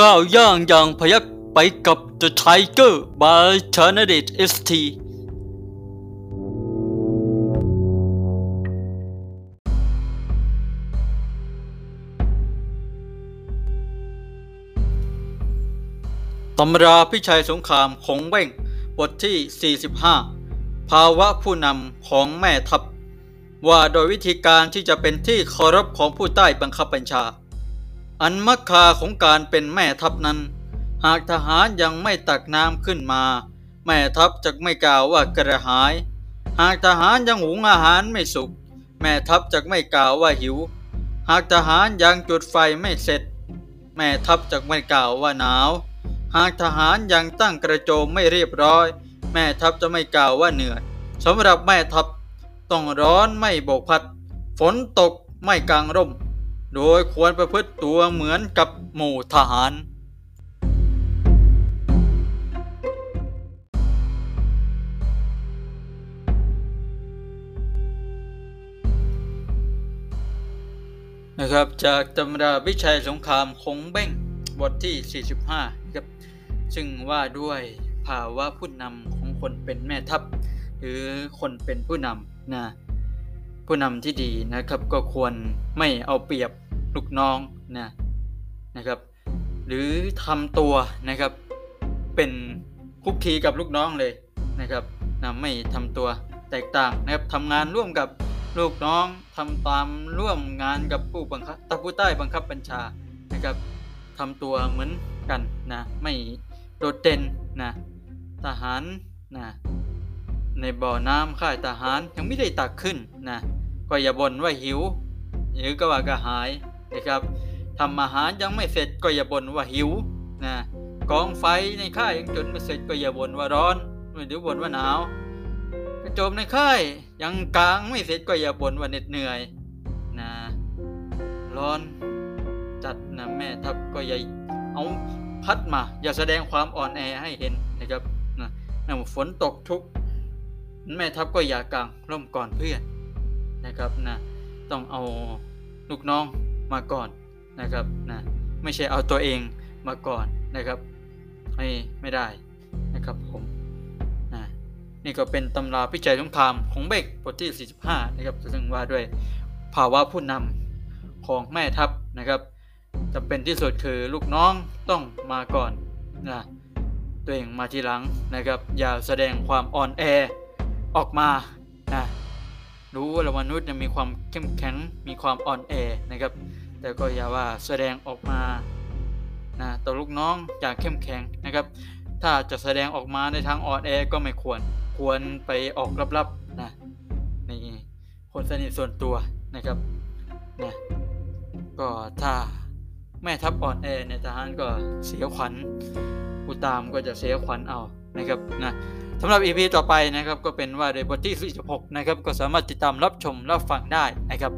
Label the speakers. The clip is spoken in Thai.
Speaker 1: ก้าวย่างอย่างพยักไปกับ The Tiger by c h a n a d i t ST ตำราพิชัยสงครามของเว่งบทที่ 45 ภาวะผู้นำของแม่ทัพ ว่าโดยวิธีการที่จะเป็นที่เคารพของผู้ใต้บังคับบัญชา อันมักคาของการเป็นแม่ทัพนั้น หากทหารยังไม่ตักน้ำขึ้นมา แม่ทัพจะไม่กล่าวว่ากระหาย หากทหารยังหุงอาหารไม่สุก แม่ทัพจะไม่กล่าวว่าหิว หากทหารยังจุดไฟไม่เสร็จ แม่ทัพจะไม่กล่าวว่าหนาว หากทหารยังตั้งกระโจมไม่เรียบร้อย แม่ทัพจะไม่กล่าวว่าเหนื่อยสำหรับแม่ทัพต้องร้อนไม่โบกพัด ฝนตกไม่กลางร่ม โดยควรประพฤติตัวเหมือนกับหมู่ทหาร นะครับ จากตำราวิชัยสงครามคงเบ้งบทที่ 45นะครับซึ่งว่าด้วยภาวะผู้นำของคนเป็นแม่ทัพ หรือคนเป็นผู้นำนะ ผู้นำที่ดีนะครับก็ควรไม่เอาเปรียบลูกน้องนะนะครับ หรือทำตัวนะครับเป็นคุกคีกับลูกน้องเลยนะครับนะไม่ทำตัวแตกต่างนะครับทำงานร่วมกับลูกน้องทำตามร่วมงานกับผู้บังคับตผู้ใต้บังคับบัญชานะครับทำตัวเหมือนกันนะไม่โดดเด่นนะทหารนะในบ่อน้ำค่ายทหารยังไม่ได้ตักขึ้นนะ ก็อย่าบ่นว่าหิว หรือก็ว่ากระหายนะครับทำอาหารยังไม่เสร็จก็อย่าบ่นว่าหิวนะกองไฟในค่ายยังจนไม่เสร็จก็อย่าบ่นว่าร้อนหรือบ่นว่าหนาวกระโจมในค่ายยังกลางไม่เสร็จก็อย่าบ่นว่าเหน็ดเหนื่อยนะร้อนจัดนะแม่ทัพก็อย่าเอาพัดมา อย่าแสดงความอ่อนแอให้เห็นนะครับนะฝนตกทุก แม่ทัพก็อย่ากางร่มก่อนเพื่อน นะครับนะต้องเอาลูกน้องมาก่อนนะครับนะไม่ใช่เอาตัวเองมาก่อนนะครับไม่ไม่ได้นะครับผมนะนี่ก็เป็นตำราพิจัยสงครามของเบกบทที่ 45 นะครับซึ่งว่าด้วยภาวะผู้นำของแม่ทัพนะครับจำเป็นที่สุดคือลูกน้องต้องมาก่อนนะตัวเองมาทีหลังนะครับ อย่าแสดงความอ่อนแอออกมา รู้ว่าเรามนุษย์มีความเข้มแข็งมีความอ่อนแอนะครับ แต่ก็อย่าว่าแสดงออกมานะต่อลูกน้องอย่างเข้มแข็งนะครับ ถ้าจะแสดงออกมาในทางอ่อนแอก็ไม่ควรควรไปออกลับๆนะนี่คนสนิทส่วนตัวนะครับนะก็ถ้าแม่ทัพอ่อนแอในทหารก็เสียขวัญผู้ตามก็จะเสียขวัญเอา นะครับนะสำหรับ EP ต่อไปนะครับก็เป็นว่าในบทที่46นะครับก็สามารถติดตามรับชมรับฟังได้นะครับ